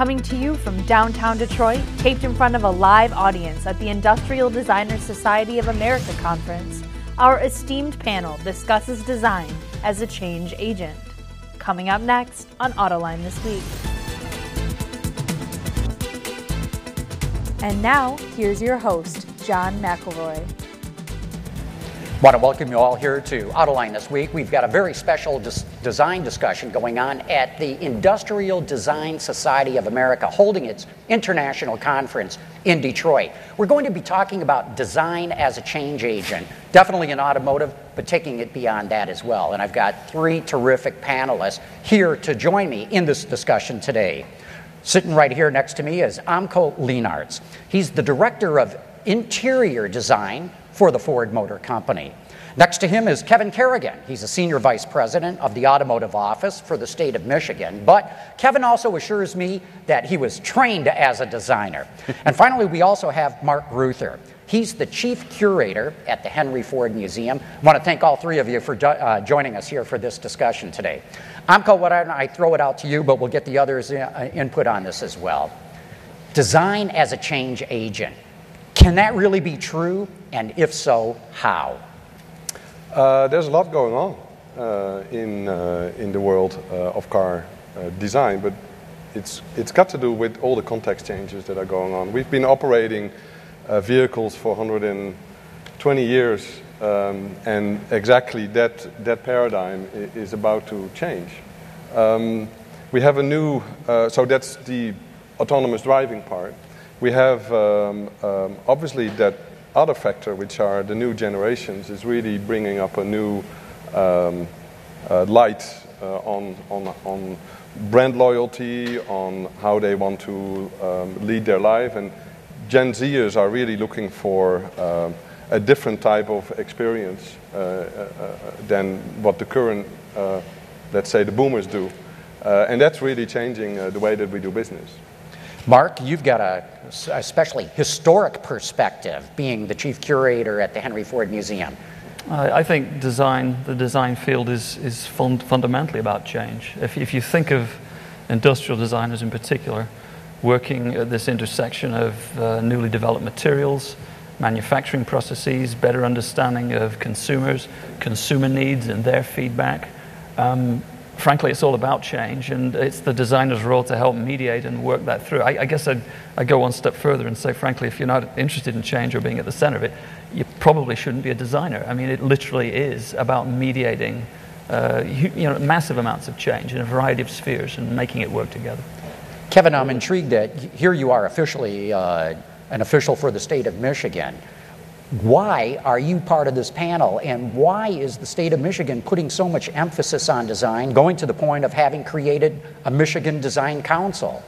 Coming to you from downtown Detroit, taped in front of a live audience at the Industrial Designers Society of America conference, our esteemed panel discusses design as a change agent. Coming up next on Autoline This Week. And now, here's your host, John McElroy. Want to welcome you all here to Autoline this week. We've got a very special dis- design discussion going on at the Industrial Design Society of America, holding its international conference in Detroit. We're going to be talking about design as a change agent, definitely in automotive, but taking it beyond that as well. And I've got three terrific panelists here to join me in this discussion today. Sitting right here next to me is Amko Leenarts. He's the director of interior design for the Ford Motor Company. Next to him is Kevin Kerrigan. He's a senior vice president of the automotive office for the state of Michigan. But Kevin also assures me that he was trained as a designer. and finally, we also have Marc Greuther. He's the chief curator at the Henry Ford Museum. I want to thank all three of you for uh, joining us here for this discussion today. Amko, why don't I throw it out to you, but we'll get the others' uh, input on this as well. Design as a change agent. Can that really be true? And if so, how? Uh, there's a lot going on uh, in, uh, in the world uh, of car uh, design, but it's, it's got to do with all the context changes that are going on. We've been operating uh, vehicles for 120 years, um, and exactly that, that paradigm is about to change. Um, we have a new, so that's the autonomous driving part. We have um, um, obviously that other factor, which are the new generations, is really bringing up a new um, uh, light uh, on, on, on brand loyalty, on how they want to um, lead their life. And Gen Zers are really looking for um, a different type of experience uh, uh, uh than what the current, uh, let's say, the boomers do. and that's really changing the way that we do business. Mark, you've got a especially historic perspective, being the chief curator at the Henry Ford Museum. I think design, the design field is, is fund, fundamentally about change. If, if you think of industrial designers in particular, working at this intersection of uh, newly developed materials, manufacturing processes, better understanding of consumers, consumer needs and their feedback, um, frankly, it's all about change, and it's the designer's role to help mediate and work that through. I, I guess I'd, I'd, go one step further and say, frankly, if you're not interested in change or being at the center of it, you probably shouldn't be a designer. I mean, it literally is about mediating uh, you, you know, massive amounts of change in a variety of spheres and making it work together. Kevin, I'm intrigued that here you are officially uh, an official for the state of Michigan why are you part of this panel and why is the state of Michigan putting so much emphasis on design, going to the point of having created a Michigan Design Council?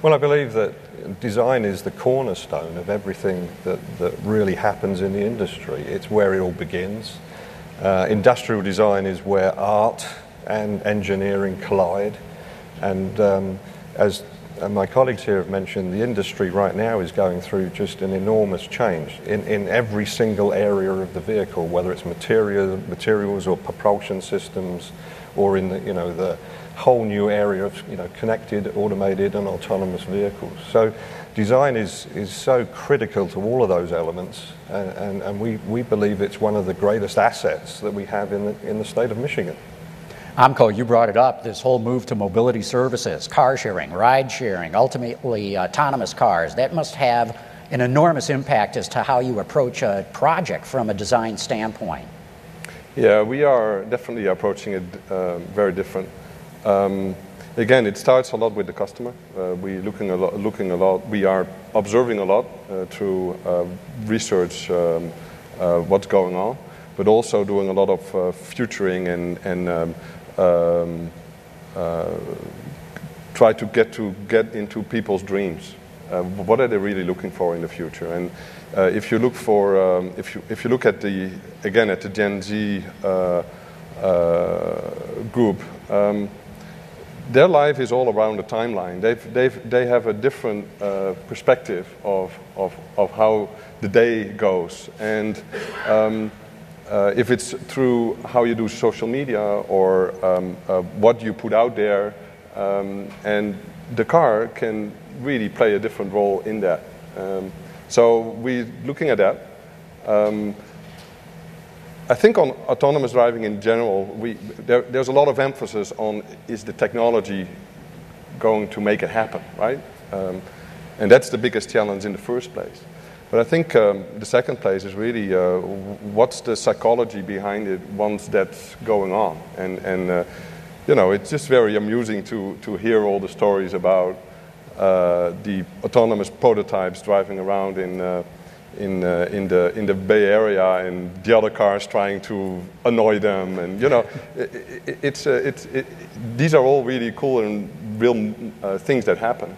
Well, I believe that design is the cornerstone of everything that, that really happens in the industry. It's where it all begins. Uh, industrial design is where art and engineering collide. And um, as and my colleagues here have mentioned the industry right now is going through just an enormous change in, in every single area of the vehicle, whether it's material, materials or propulsion systems, or in the, you know, the whole new area of you know, connected, automated, and autonomous vehicles. So design is, is so critical to all of those elements, and, and, and we, we believe it's one of the greatest assets that we have in the, in the state of Michigan. Amko, you brought it up this whole move to mobility services, car sharing, ride sharing, ultimately autonomous cars. That must have an enormous impact as to how you approach a project from a design standpoint. Yeah, we are definitely approaching it uh, very different. Um, again, it starts a lot with the customer. Uh, we looking a lot, looking a lot. We are observing a lot uh, through uh, research um, uh, what's going on, but also doing a lot of uh, futuring and, and um, um, uh, try to get to get into people's dreams. Uh, what are they really looking for in the future? And uh, if you look for, um, if you if you look at the again at the Gen Z uh, uh, group, um, their life is all around the timeline. They've, they've, they have a different uh, perspective of, of, of how the day goes. And um, uh, if it's through how you do social media or um, uh, what you put out there, Um, and the car can really play a different role in that. Um, so we're looking at that. Um, I think on autonomous driving in general, we, there, there's a lot of emphasis on is the technology going to make it happen, right? Um, and that's the biggest challenge in the first place. But I think um, the second place is really uh, what's the psychology behind it once that's going on. And, and uh, you know, it's just very amusing to, to hear all the stories about uh, the autonomous prototypes driving around in, uh, in, uh, in, the, in the Bay Area and the other cars trying to annoy them. And, you know, it, it, it's, uh, it's, it, these are all really cool and real things that happen.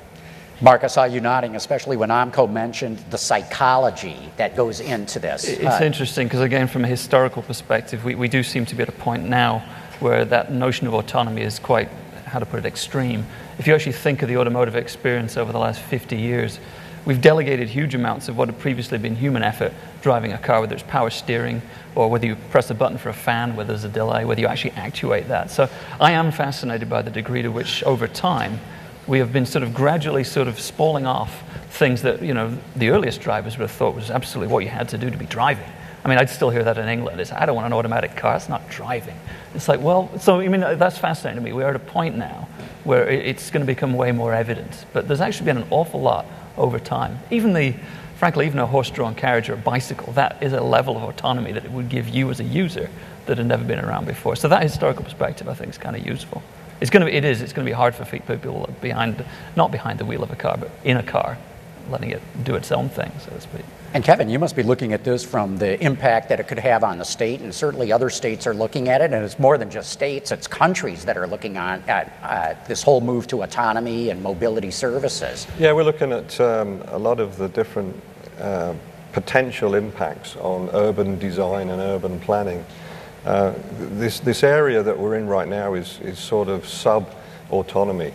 Mark, I saw you nodding, especially when Amko mentioned the psychology that goes into this. It's uh, interesting because, again, from a historical perspective, we, we do seem to be at a point now where that notion of autonomy is quite, how to put it, extreme. If you actually think of the automotive experience over the last 50 years, we've delegated huge amounts of what had previously been human effort driving a car, whether it's power steering or whether you press a button for a fan, whether there's a delay, whether you actually actuate that. So I am fascinated by the degree to which, over time, we have been sort of gradually sort of spalling off things that, you know, the earliest drivers would have thought was absolutely what you had to do to be driving. I mean, I'd still hear that in England. It's, I don't want an automatic car. It's not driving. It's like, well, so, I mean, that's fascinating to me. We are at a point now where it's going to become way more evident. But there's actually been an awful lot over time. Even the, frankly, even a horse-drawn carriage or a bicycle, that is a level of autonomy that it would give you as a user that had never been around before. So that historical perspective, I think, is kind of useful. It's going to be, it is, it's going to be hard for people behind, not behind the wheel of a car, but in a car, letting it do its own thing, so to speak. And Kevin, you must be looking at this from the impact that it could have on the state, and certainly other states are looking at it. And it's more than just states; it's countries that are looking on at uh, this whole move to autonomy and mobility services. Yeah, we're looking at um, a lot of the different uh, potential impacts on urban design and urban planning. Uh, this, this area that we're in right now is, is sort of sub autonomy.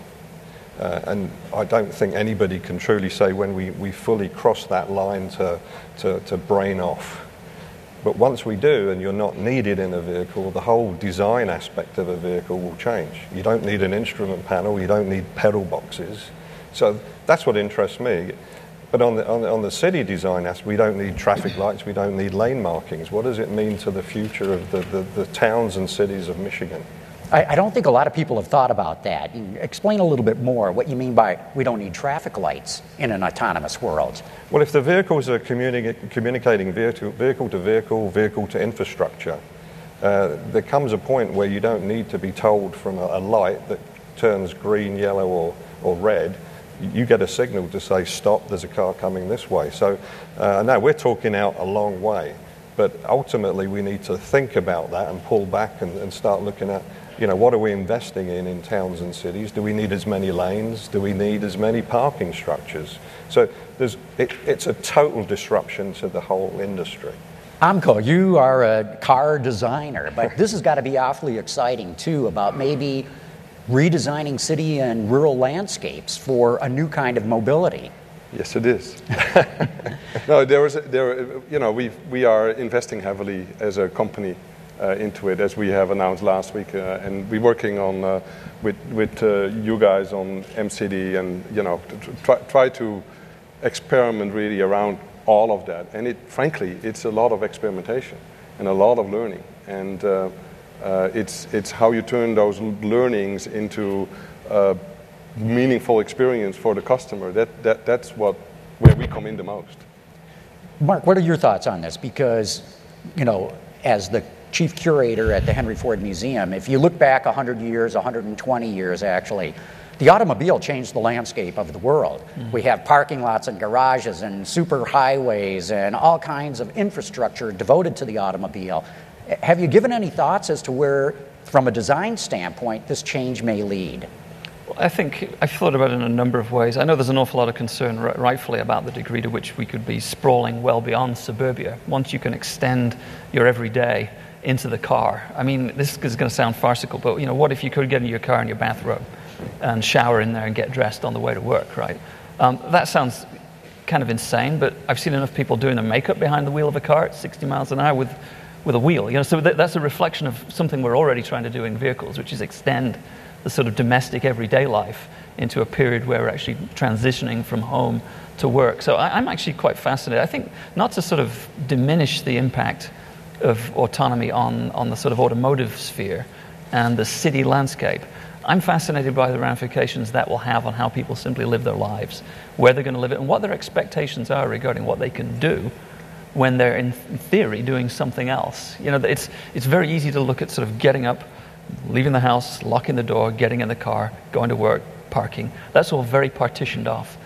Uh, and I don't think anybody can truly say when we, we fully cross that line to, to, to brain off. But once we do, and you're not needed in a vehicle, the whole design aspect of a vehicle will change. You don't need an instrument panel, you don't need pedal boxes. So that's what interests me. But on the, on the, on the city design aspect, we don't need traffic lights, we don't need lane markings. What does it mean to the future of the, the, the towns and cities of Michigan? I, I, don't think a lot of people have thought about that. Explain a little bit more what you mean by we don't need traffic lights in an autonomous world. Well, if the vehicles are communi- communicating vehicle, vehicle to vehicle, vehicle to infrastructure, uh, there comes a point where you don't need to be told from a, a light that turns green, yellow, or, or red you get a signal to say, stop, there's a car coming this way. So uh, now we're talking out a long way, but ultimately we need to think about that and pull back and, and start looking at, you know, what are we investing in in towns and cities? Do we need as many lanes? Do we need as many parking structures? So there's, it, it's a total disruption to the whole industry. Amko, you are a car designer, but this has got to be awfully exciting too about maybe redesigning city and rural landscapes for a new kind of mobility. Yes, it is. no, there was, there, you know, we we are investing heavily as a company uh, into it, as we have announced last week, uh, and we're working on uh, with with uh, you guys on MCD, and you know, to try, try to experiment really around all of that. And it, frankly, it's a lot of experimentation and a lot of learning, and uh, it's, it's how you turn those learnings into a meaningful experience for the customer. That, that, that's what, where we come in the most. Mark, what are your thoughts on this? Because, you know, as the chief curator at the Henry Ford Museum, if you look back 100 years, 120 years actually, the automobile changed the landscape of the world. Mm-hmm. We have parking lots and garages and super highways and all kinds of infrastructure devoted to the automobile. Have you given any thoughts as to where, from a design standpoint, this change may lead? I think I've thought about it in a number of ways. I know there's an awful lot of concern, rightfully, about the degree to which we could be sprawling well beyond suburbia. Once you can extend your everyday into the car. I mean, this is going to sound farcical, but you know, what if you could get in your car in your bathrobe and shower in there and get dressed on the way to work, right? Um, that sounds kind of insane, but I've seen enough people doing their makeup behind the wheel of a car at 60 miles an hour with with a wheel. You know, so that, that's a reflection of something we're already trying to do in vehicles, which is extend the sort of domestic everyday life into a period where we're actually transitioning from home to work. So I, am actually quite fascinated. I think not to sort of diminish the impact of autonomy on, on the sort of automotive sphere and the city landscape. I'm fascinated by the ramifications that will have on how people simply live their lives, where they're going to live it, and what their expectations are regarding what they can do when they're in theory doing something else. You know, it's, it's very easy to look at sort of getting up, leaving the house, locking the door, getting in the car, going to work, parking. That's all very partitioned off.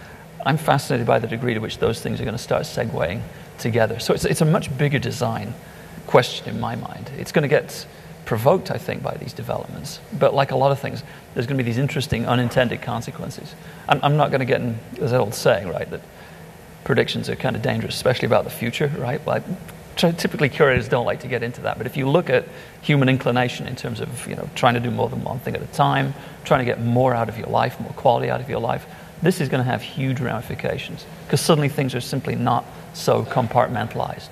I'm fascinated by the degree to which those things are going to start segueing together. So it's, it's a much bigger design question in my mind. It's going to get provoked, I think, by these developments. But like a lot of things, there's going to be these interesting unintended consequences. I'm, I'm not going to get in, there's that old saying, right, that predictions are kind of dangerous, especially about the future, right? Like, typically curators don't like to get into that. But if you look at human inclination in terms of, you know, trying to do more than one thing at a time, trying to get more out of your life, more quality out of your life, this is going to have huge ramifications because suddenly things are simply not so compartmentalized.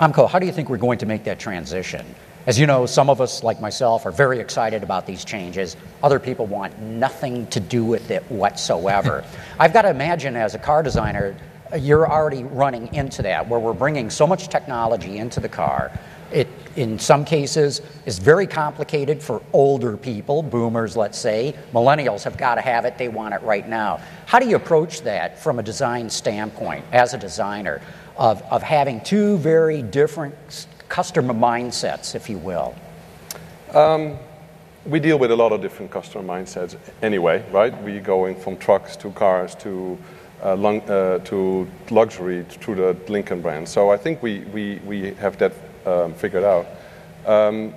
Amko, how do you think we're going to make that transition? As you know, some of us, like myself, are very excited about these changes. Other people want nothing to do with it whatsoever. I've got to imagine, as a car designer, you're already running into that, where we're bringing so much technology into the car. It, in some cases, is very complicated for older people, boomers, let's say. Millennials have got to have it, they want it right now. How do you approach that from a design standpoint, as a designer, of, of having two very different customer mindsets, if you will? Um, we deal with a lot of different customer mindsets anyway, right? We're going from trucks to cars to uh, lung, uh, to luxury through the Lincoln brand. So I think we, we, we have that um, figured out. Um,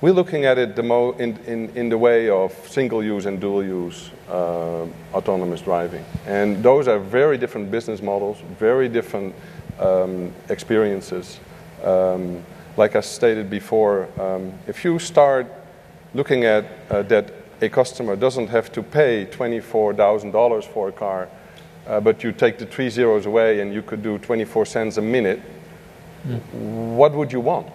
we're looking at it in, in, in the way of single use and dual use uh, autonomous driving. And those are very different business models, very different um, experiences. Um, like I stated before, um, if you start looking at uh, that a customer doesn't have to pay $24,000 for a car, uh, but you take the three zeros away and you could do 24 cents a minute, mm. what would you want?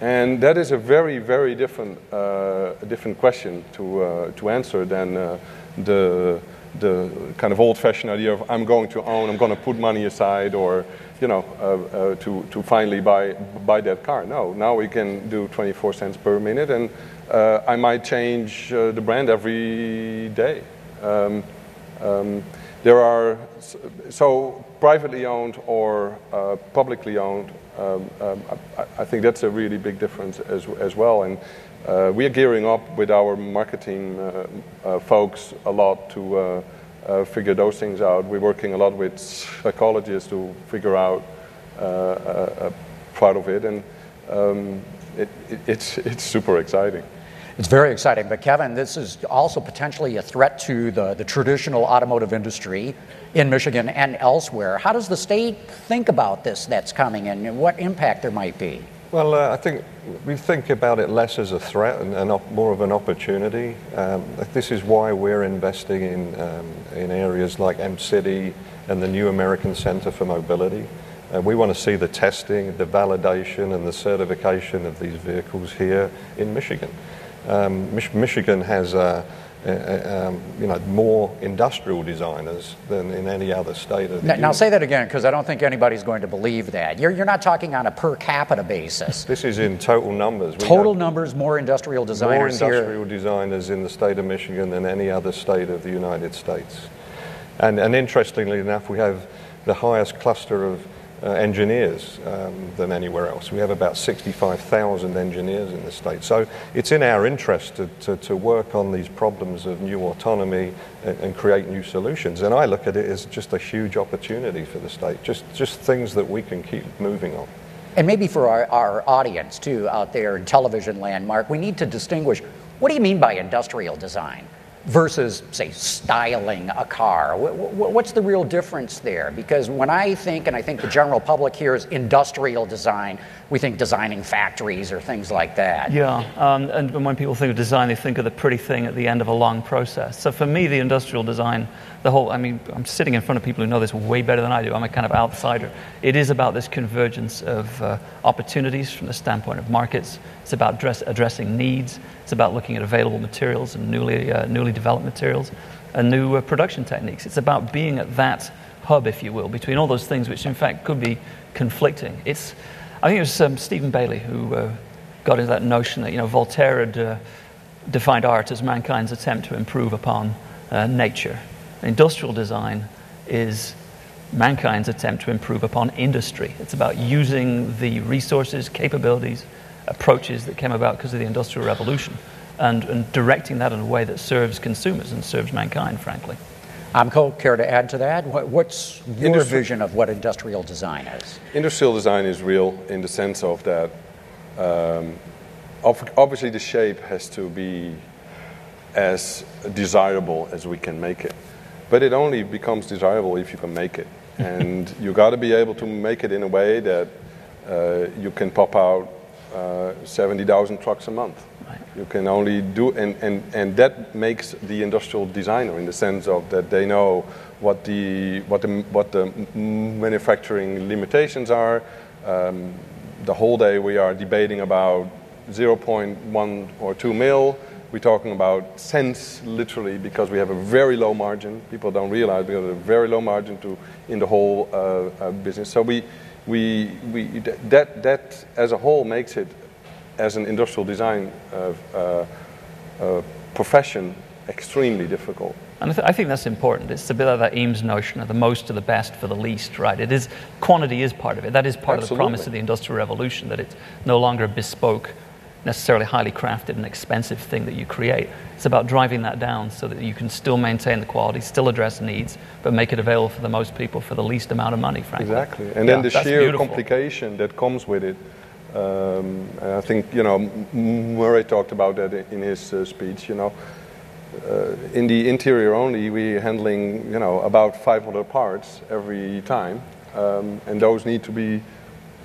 And that is a very, very different, uh, different question to, uh, to answer than uh, the, the kind of old-fashioned idea of I'm going to own, I'm going to put money aside, or you know, uh, uh, to, to finally buy, buy that car. No, now we can do 24 cents per minute, and uh, I might change uh, the brand every day. Um, um, there are, so privately owned or uh, publicly owned, um, um, I, I, think that's a really big difference as, as well. And we are gearing up with our marketing folks a lot to uh, figure those things out. We're working a lot with psychologists to figure out uh, a, a part of it, and um, it, it, it's, it's super exciting. It's very exciting, but Kevin, this is also potentially a threat to the, the traditional automotive industry in Michigan and elsewhere. How does the state think about this that's coming and what impact there might be? Well, uh, I think we think about it less as a threat and, and op- more of an opportunity. Um, this is why we're investing in, um, in areas like Mcity and the New American Center for Mobility. Uh, we want to see the testing, the validation, and the certification of these vehicles here in Michigan. Um, Mich- Michigan has uh, um, you know, more industrial designers than in any other state of the now, now say that again, because I don't think anybody's going to believe that. You're, you're not talking on a per capita basis. This is in total numbers. We total numbers, more industrial designers More industrial here. designers in the state of Michigan than any other state of the United States. And, and interestingly enough, we have the highest cluster of uh, engineers um, than anywhere else. We have about 65,000 engineers in the state. So it's in our interest to, to, to work on these problems of new autonomy and, and, create new solutions. And I look at it as just a huge opportunity for the state, just, just things that we can keep moving on. And maybe for our, our audience too out there in television land, Mark, we need to distinguish what do you mean by industrial design? Versus, say, styling a car? What's the real difference there? Because when I think, and I think the general public hears industrial design, we think designing factories or things like that. Yeah, um, and when people think of design, they think of the pretty thing at the end of a long process. So for me, the industrial design, the whole, I mean, I'm sitting in front of people who know this way better than I do. I'm a kind of outsider. It is about this convergence of uh, opportunities from the standpoint of markets. It's about dress, addressing needs. It's about looking at available materials and newly, uh, newly developed materials and new uh, production techniques. It's about being at that hub, if you will, between all those things which in fact could be conflicting. It's, I think it was um, Stephen Bayley who uh, got into that notion that you know Voltaire had uh, defined art as mankind's attempt to improve upon uh, nature. Industrial design is mankind's attempt to improve upon industry. It's about using the resources, capabilities, approaches that came about because of the Industrial Revolution and, and directing that in a way that serves consumers and serves mankind, frankly. Amko, care to add to that? What's your Industri- vision of what industrial design is? Industrial design is real in the sense of that um, obviously the shape has to be as desirable as we can make it. But it only becomes desirable if you can make it. and you got to be able to make it in a way that uh, you can pop out uh, 70,000 trucks a month. You can only do, and, and, and that makes the industrial designer in the sense of that they know what the, what the, what the manufacturing limitations are. Um, the whole day we are debating about 0.1 or 2 mil. We're talking about cents literally because we have a very low margin. People don't realize we have a very low margin to, in the whole uh, uh, business. So we, we, we, that, that as a whole makes it as an industrial design uh, uh, uh, profession extremely difficult. And I, th- I, think that's important. It's a bit of that Eames notion of the most to the best for the least, right? It is quantity is part of it. That is part Absolutely. of the promise of the Industrial Revolution that it's no longer a bespoke, necessarily highly crafted and expensive thing that you create. It's about driving that down so that you can still maintain the quality, still address needs, but make it available for the most people for the least amount of money, frankly. Exactly. And yeah, then the sheer beautiful. complication that comes with it um, I think you know Moray talked about that in his uh, speech. You know, uh, in the interior only, we're handling you know about 500 parts every time, um, and those need to be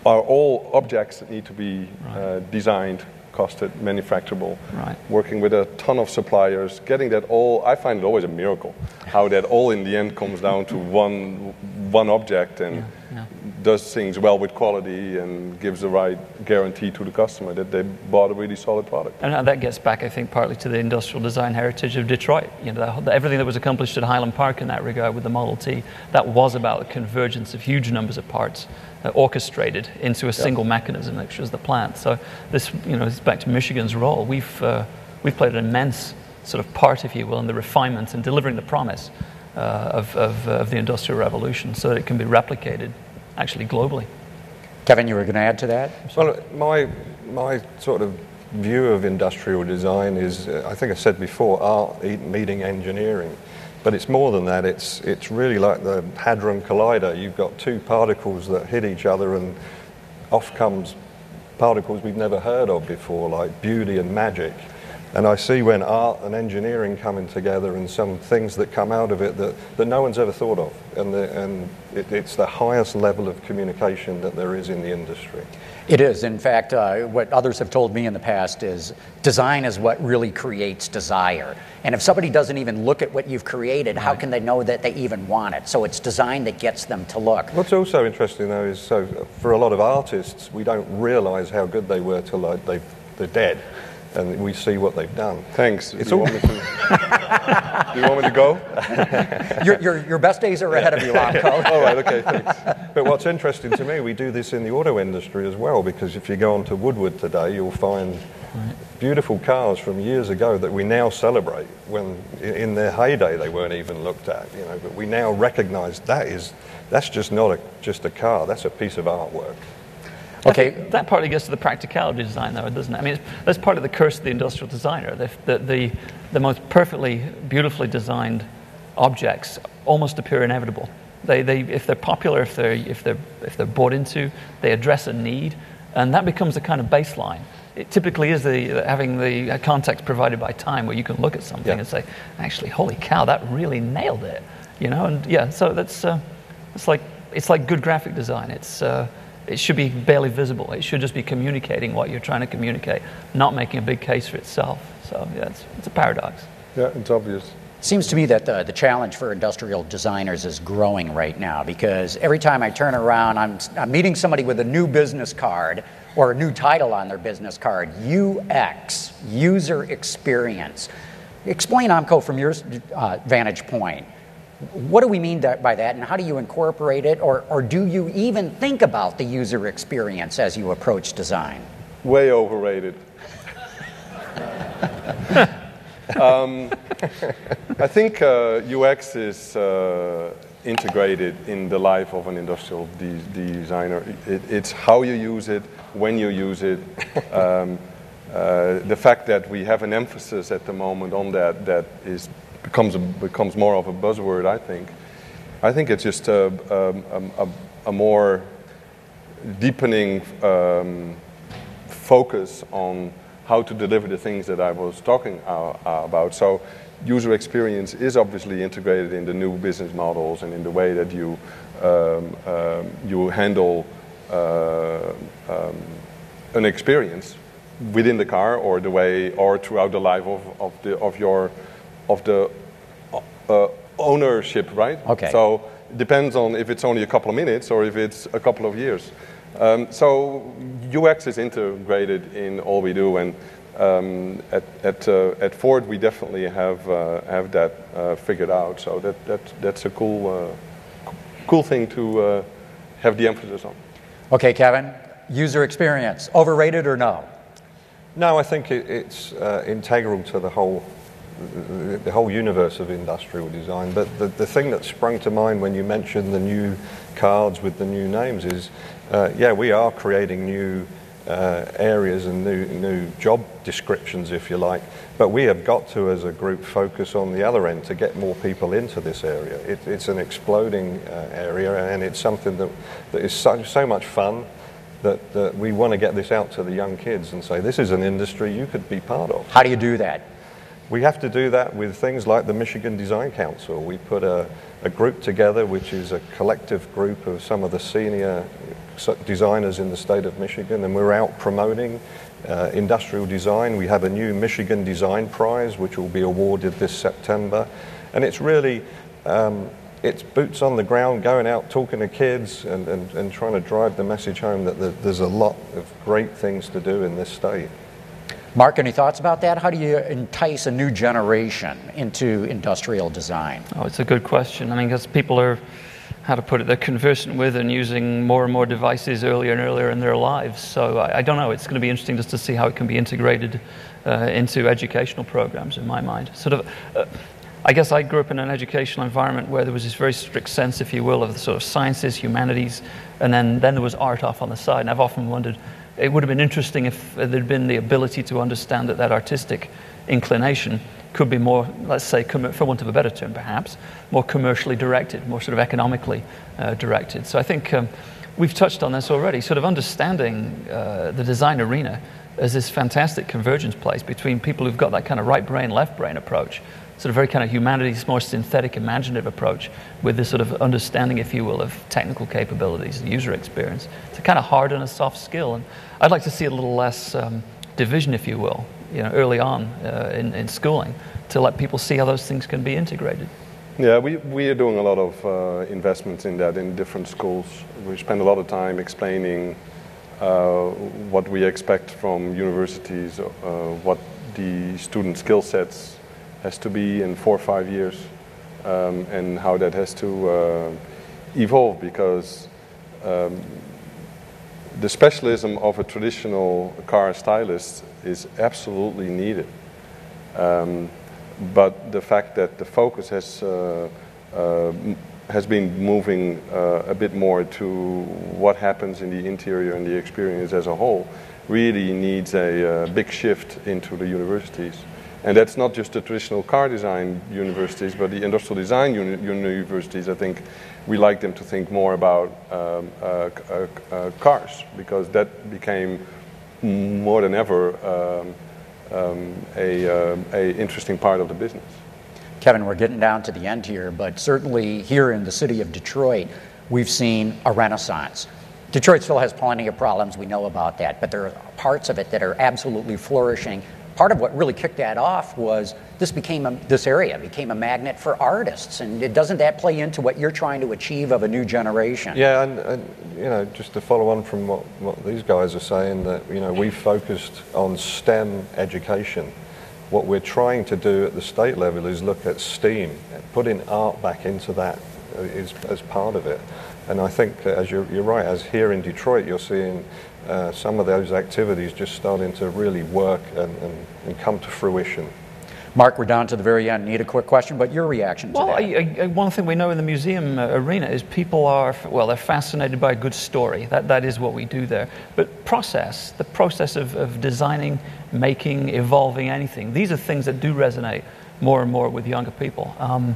are all objects that need to be right. uh, designed, costed, manufacturable. Right. Working with a ton of suppliers, getting that all. I find it always a miracle how that all in the end comes down to one one object and. Yeah does things well with quality and gives the right guarantee to the customer that they bought a really solid product. And that gets back, I think, partly to the industrial design heritage of Detroit. You know, the, everything that was accomplished at Highland Park in that regard with the Model T, that was about the convergence of huge numbers of parts uh, orchestrated into a single mechanism, which was the plant. So this, you know, is back to Michigan's role. We've uh, we've played an immense sort of part, if you will, in the refinement and delivering the promise. Uh, of, of, uh, of the Industrial Revolution so that it can be replicated actually globally. Kevin, you were going to add to that? Well, my, my sort of view of industrial design is, uh, I think I said before, art meeting engineering. But it's more than that. It's, it's really like the Hadron Collider. You've got two particles that hit each other, and off comes particles we've never heard of before, like beauty and magic. And I see when art and engineering coming together and some things that come out of it that, that no one's ever thought of. And, the, and it, it's the highest level of communication that there is in the industry. It is. In fact, uh, what others have told me in the past is design is what really creates desire. And if somebody doesn't even look at what you've created, right. how can they know that they even want it? So it's design that gets them to look. What's also interesting, though, is so for a lot of artists, we don't realize how good they were till like they, they're dead and we see what they've done. Thanks. It's do, you all... want to... do you want me to go? your, your, your best days are ahead of you, Amko. all right, okay, thanks. But what's interesting to me, we do this in the auto industry as well, because if you go onto Woodward today, you'll find beautiful cars from years ago that we now celebrate when in their heyday they weren't even looked at, you know, but we now recognize that is, that's just not a, just a car, that's a piece of artwork. Okay. That partly gets to the practicality of design, though, doesn't it? I mean, that's part of the curse of the industrial designer. The, the, the, the most perfectly, beautifully designed objects almost appear inevitable. They, they, if they're popular, if they're, if, they're, if they're bought into, they address a need, and that becomes a kind of baseline. It typically is the, having the context provided by time where you can look at something yeah. and say, actually, holy cow, that really nailed it. You know, and yeah, so that's, uh, it's, like, it's like good graphic design. It's, uh, it should be barely visible. It should just be communicating what you're trying to communicate, not making a big case for itself. So yeah, it's, it's a paradox. Yeah, it's obvious. Seems to me that the, the challenge for industrial designers is growing right now because every time I turn around, I'm, I'm meeting somebody with a new business card or a new title on their business card UX, user experience. Explain Amko from your uh, vantage point. What do we mean by that, and how do you incorporate it, or, or do you even think about the user experience as you approach design? Way overrated. um, I think uh, UX is uh, integrated in the life of an industrial de- designer. It, it's how you use it, when you use it. Um, uh, the fact that we have an emphasis at the moment on that that is becomes a, becomes more of a buzzword. I think. I think it's just a, a, a, a more deepening um, focus on how to deliver the things that I was talking uh, about. So user experience is obviously integrated in the new business models and in the way that you um, um, you handle uh, um, an experience within the car or the way or throughout the life of, of the of your of the uh, ownership, right? Okay. So it depends on if it's only a couple of minutes or if it's a couple of years. Um, so UX is integrated in all we do, and um, at at, uh, at Ford we definitely have uh, have that uh, figured out. So that that that's a cool uh, cool thing to uh, have the emphasis on. Okay, Kevin, user experience overrated or no? No, I think it, it's uh, integral to the whole the, whole universe of industrial design. But the, the thing that sprung to mind when you mentioned the new cards with the new names is, uh, yeah, we are creating new uh, areas and new, new job descriptions, if you like. But we have got to, as a group, focus on the other end to get more people into this area. It, it's an exploding uh, area, and it's something that, that is so, so much fun. That, that we want to get this out to the young kids and say, this is an industry you could be part of. How do you do that? We have to do that with things like the Michigan Design Council. We put a, a group together, which is a collective group of some of the senior designers in the state of Michigan, and we're out promoting uh, industrial design. We have a new Michigan Design Prize, which will be awarded this September. And it's really, um, it's boots on the ground, going out, talking to kids, and, and, and trying to drive the message home that there's a lot of great things to do in this state. Mark, any thoughts about that? How do you entice a new generation into industrial design? Oh, it's a good question. I mean, because people are, how to put it, they're conversant with and using more and more devices earlier and earlier in their lives. So I, I don't know. It's going to be interesting just to see how it can be integrated uh, into educational programs, in my mind. Sort of. Uh, I guess I grew up in an educational environment where there was this very strict sense, if you will, of the sort of sciences, humanities, and then, then there was art off on the side. And I've often wondered, it would have been interesting if there'd been the ability to understand that that artistic inclination could be more, let's say, for want of a better term perhaps, more commercially directed, more sort of economically uh, directed. So I think um, we've touched on this already, sort of understanding uh, the design arena as this fantastic convergence place between people who've got that kind of right brain, left brain approach sort of very kind of humanities, more synthetic, imaginative approach with this sort of understanding, if you will, of technical capabilities, user experience. Kind of hard and a soft skill. And I'd like to see a little less um, division, if you will, you know, early on uh, in, in schooling to let people see how those things can be integrated. Yeah, we, we are doing a lot of uh, investments in that in different schools. We spend a lot of time explaining uh, what we expect from universities, uh, what the student skill sets has to be in four or five years, um, and how that has to uh, evolve because um, the specialism of a traditional car stylist is absolutely needed. Um, but the fact that the focus has uh, uh, has been moving uh, a bit more to what happens in the interior and the experience as a whole really needs a uh, big shift into the universities. And that's not just the traditional car design universities, but the industrial design uni- universities. I think we like them to think more about um, uh, uh, uh, cars because that became more than ever um, um, a, uh, a interesting part of the business. Kevin, we're getting down to the end here, but certainly here in the city of Detroit, we've seen a renaissance. Detroit still has plenty of problems, we know about that, but there are parts of it that are absolutely flourishing. Part of what really kicked that off was this became a, this area became a magnet for artists, and it, doesn't that play into what you're trying to achieve of a new generation? Yeah, and, and you know, just to follow on from what, what these guys are saying, that you know we focused on STEM education. What we're trying to do at the state level is look at STEAM, putting art back into that uh, is, as part of it. And I think, as you're, you're right, as here in Detroit, you're seeing uh, some of those activities just starting to really work and, and, and, come to fruition. Mark, we're down to the very end. Need a quick question, but your reaction to well, that? I, I, one thing we know in the museum uh, arena is people are, well, they're fascinated by a good story. That, that is what we do there. But process, the process of, of designing, making, evolving anything, these are things that do resonate more and more with younger people. Um,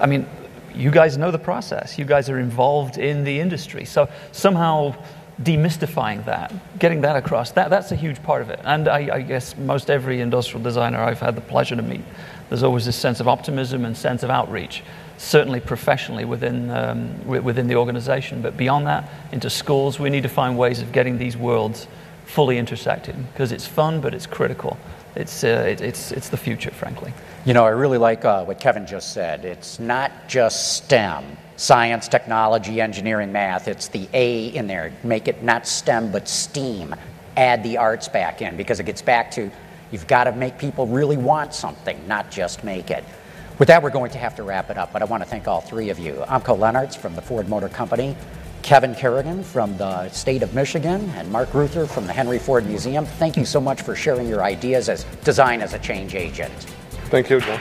I mean, you guys know the process. You guys are involved in the industry. So somehow demystifying that, getting that across, that, that's a huge part of it. And I, I, guess most every industrial designer I've had the pleasure to meet, there's always this sense of optimism and sense of outreach, certainly professionally within, um, within the organization. But beyond that, into schools, we need to find ways of getting these worlds fully intersected because it's fun, but it's critical. It's, uh, it, it's, it's the future, frankly. You know, I really like uh, what Kevin just said. It's not just STEM science, technology, engineering, math. It's the A in there. Make it not STEM, but STEAM. Add the arts back in because it gets back to you've got to make people really want something, not just make it. With that, we're going to have to wrap it up, but I want to thank all three of you. I'm Amko Leenarts from the Ford Motor Company, Kevin Kerrigan from the state of Michigan, and Marc Greuther from the Henry Ford Museum. Thank you so much for sharing your ideas as design as a change agent. Thank you, John.